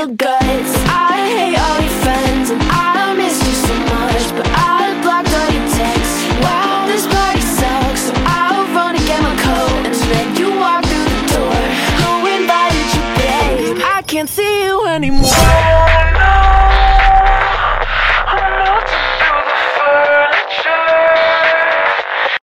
your guts. I hate all your friends and I miss you so much, but I blocked all your texts. Wow, this party sucks. So I'll run and get my coat and then you walk through the door. Who invited you, babe? I can't see you anymore.